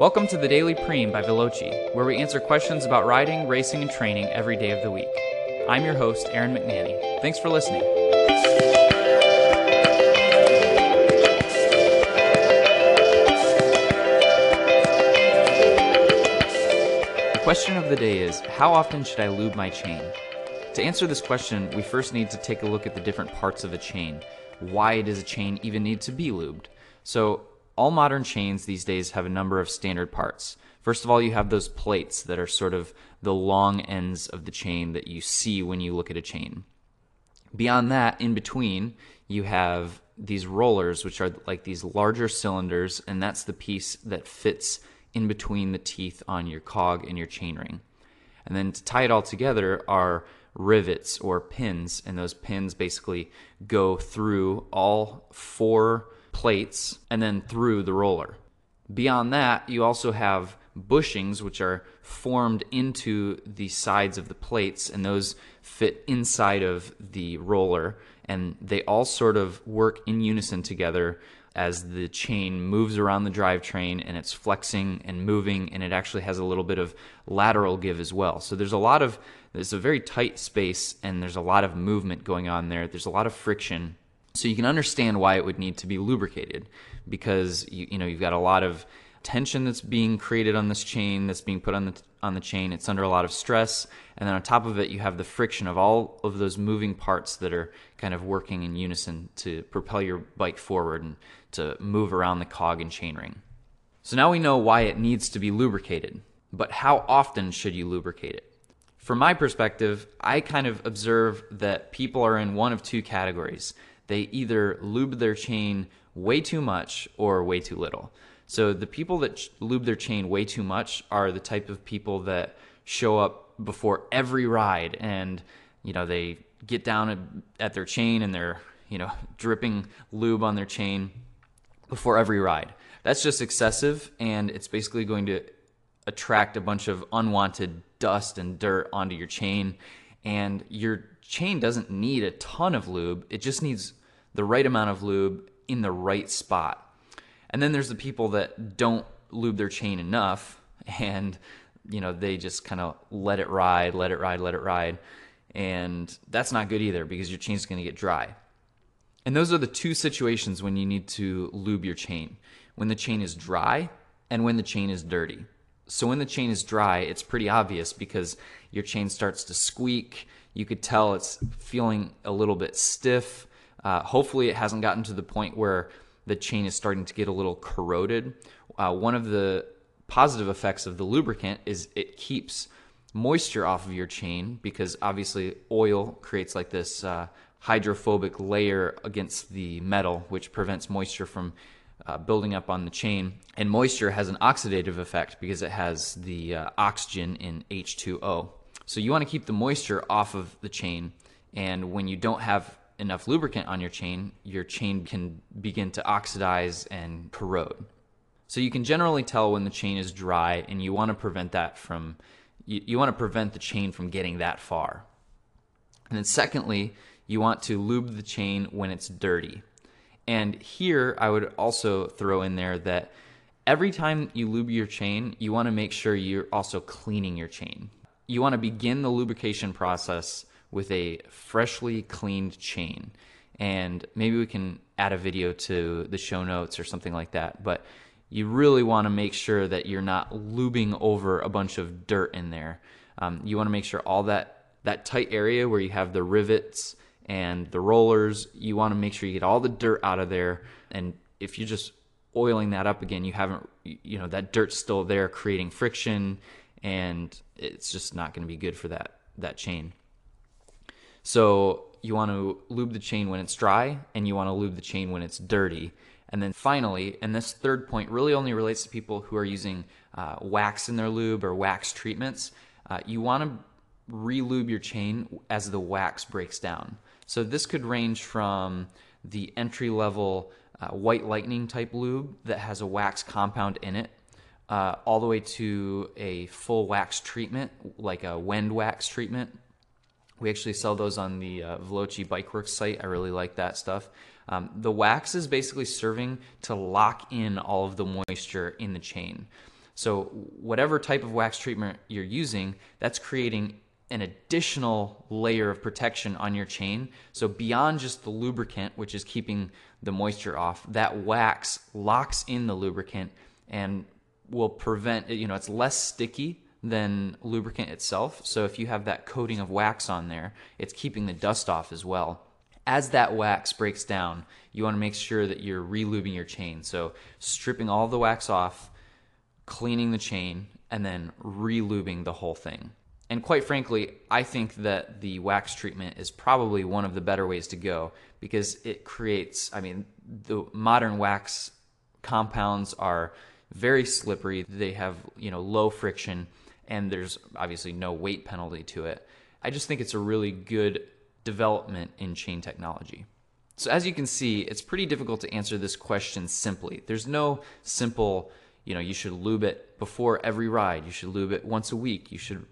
Welcome to the Daily Prime by Veloci, where we answer questions about riding, racing, and training every day of the week. I'm your host, Aaron McNanny. Thanks for listening. The question of the day is How often should I lube my chain? To answer this question, we first need to take a look at the different parts of a chain. Why does a chain even need to be lubed? So, all modern chains these days have a number of standard parts. First of all, you have those plates that are sort of the long ends of the chain that you see when you look at a chain. Beyond that, in between, you have these rollers, which are like these larger cylinders, and that's the piece that fits in between the teeth on your cog and your chainring. And then to tie it all together are rivets or pins, and those pins basically go through all four plates and then through the roller. Beyond that, you also have bushings, which are formed into the sides of the plates, and those fit inside of the roller, and they all sort of work in unison together as the chain moves around the drivetrain and it's flexing and moving, and it actually has a little bit of lateral give as well. So there's a lot of, it's a very tight space, and there's a lot of movement going on there. There's a lot of friction. So you can understand why it would need to be lubricated because you, you know you've got a lot of tension that's being created on this chain that's being put on the on the chain. It's under a lot of stress. And then on top of it you have the friction of all of those moving parts that are kind of working in unison to propel your bike forward and to move around the cog and chainring so now we know why it needs to be lubricated. But how often should you lubricate it? From my perspective i kind of observe that people are in one of two categories they either lube their chain way too much or way too little so the people that lube their chain way too much are the type of people that show up before every ride and you know they get down at their chain and they're you know dripping lube on their chain before every ride. That's just excessive and it's basically going to attract a bunch of unwanted dust and dirt onto your chain and your chain doesn't need a ton of lube. It just needs the right amount of lube in the right spot. And then there's the people that don't lube their chain enough and you know they just kind of let it ride, let it ride, let it ride. And that's not good either because your chain's going to get dry. And those are the two situations when you need to lube your chain. When the chain is dry and when the chain is dirty. So when the chain is dry, it's pretty obvious because your chain starts to squeak. You could tell it's feeling a little bit stiff. Uh, hopefully, it hasn't gotten to the point where the chain is starting to get a little corroded. Uh, one of the positive effects of the lubricant is it keeps moisture off of your chain because obviously oil creates like this uh, hydrophobic layer against the metal, which prevents moisture from uh, building up on the chain. And moisture has an oxidative effect because it has the uh, oxygen in H2O. So you want to keep the moisture off of the chain. And when you don't have enough lubricant on your chain, your chain can begin to oxidize and corrode. So you can generally tell when the chain is dry, and you want to prevent that from you, you want to prevent the chain from getting that far. And then secondly, you want to lube the chain when it's dirty. And here I would also throw in there that every time you lube your chain, you want to make sure you're also cleaning your chain. You want to begin the lubrication process with a freshly cleaned chain. And maybe we can add a video to the show notes or something like that. But you really want to make sure that you're not lubing over a bunch of dirt in there. Um, you want to make sure all that that tight area where you have the rivets and the rollers, you want to make sure you get all the dirt out of there. And if you're just oiling that up again, you haven't, you know, that dirt's still there, creating friction, and it's just not going to be good for that that chain. So you want to lube the chain when it's dry, and you want to lube the chain when it's dirty. And then finally, and this third point really only relates to people who are using uh, wax in their lube or wax treatments. Uh, you want to re-lube your chain as the wax breaks down. So this could range from the entry level uh, white lightning type lube that has a wax compound in it, uh, all the way to a full wax treatment like a Wend wax treatment we actually sell those on the uh, Veloci Bikeworks site. I really like that stuff. Um, the wax is basically serving to lock in all of the moisture in the chain. So, whatever type of wax treatment you're using, that's creating an additional layer of protection on your chain. So, beyond just the lubricant, which is keeping the moisture off, that wax locks in the lubricant and will prevent, you know, it's less sticky than lubricant itself. So, if you have that coating of wax on there, it's keeping the dust off as well. As that wax breaks down, you want to make sure that you're relubing your chain. So, stripping all the wax off, cleaning the chain, and then relubing the whole thing. And quite frankly, I think that the wax treatment is probably one of the better ways to go because it creates, I mean, the modern wax compounds are very slippery. They have, you know, low friction and there's obviously no weight penalty to it. I just think it's a really good development in chain technology. So as you can see, it's pretty difficult to answer this question simply. There's no simple, you know, you should lube it before every ride, you should lube it once a week, you should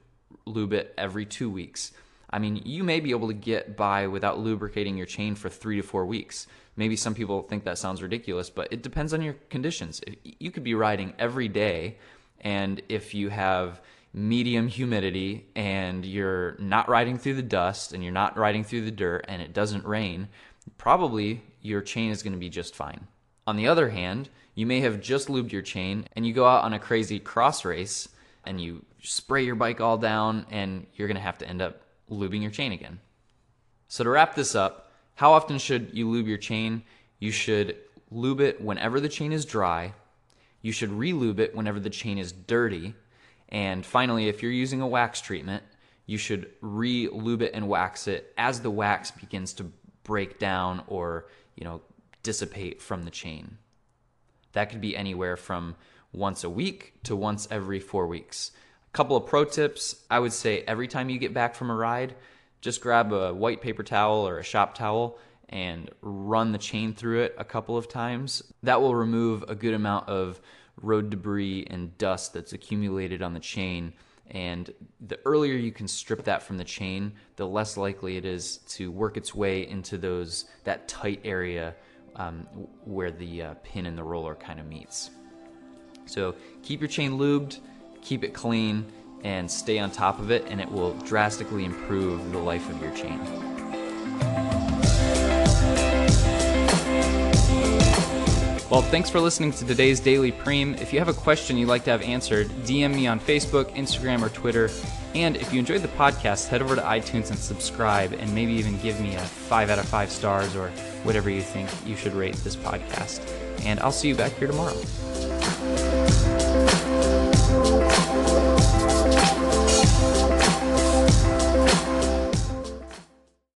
lube it every two weeks. I mean, you may be able to get by without lubricating your chain for three to four weeks. Maybe some people think that sounds ridiculous, but it depends on your conditions. You could be riding every day, and if you have medium humidity and you're not riding through the dust and you're not riding through the dirt and it doesn't rain, probably your chain is going to be just fine. On the other hand, you may have just lubed your chain and you go out on a crazy cross race and you spray your bike all down, and you're going to have to end up lubing your chain again. So, to wrap this up, how often should you lube your chain? You should lube it whenever the chain is dry. You should re-lube it whenever the chain is dirty. And finally, if you're using a wax treatment, you should re-lube it and wax it as the wax begins to break down or, you know, dissipate from the chain. That could be anywhere from once a week to once every 4 weeks. A couple of pro tips I would say every time you get back from a ride, just grab a white paper towel or a shop towel and run the chain through it a couple of times. That will remove a good amount of road debris and dust that's accumulated on the chain. And the earlier you can strip that from the chain, the less likely it is to work its way into those that tight area um, where the uh, pin and the roller kind of meets. So keep your chain lubed keep it clean, and stay on top of it, and it will drastically improve the life of your chain. Well, thanks for listening to today's Daily Prime. If you have a question you'd like to have answered, DM me on Facebook, Instagram, or Twitter. And if you enjoyed the podcast, head over to iTunes and subscribe, and maybe even give me a five out of five stars or whatever you think you should rate this podcast. And I'll see you back here tomorrow.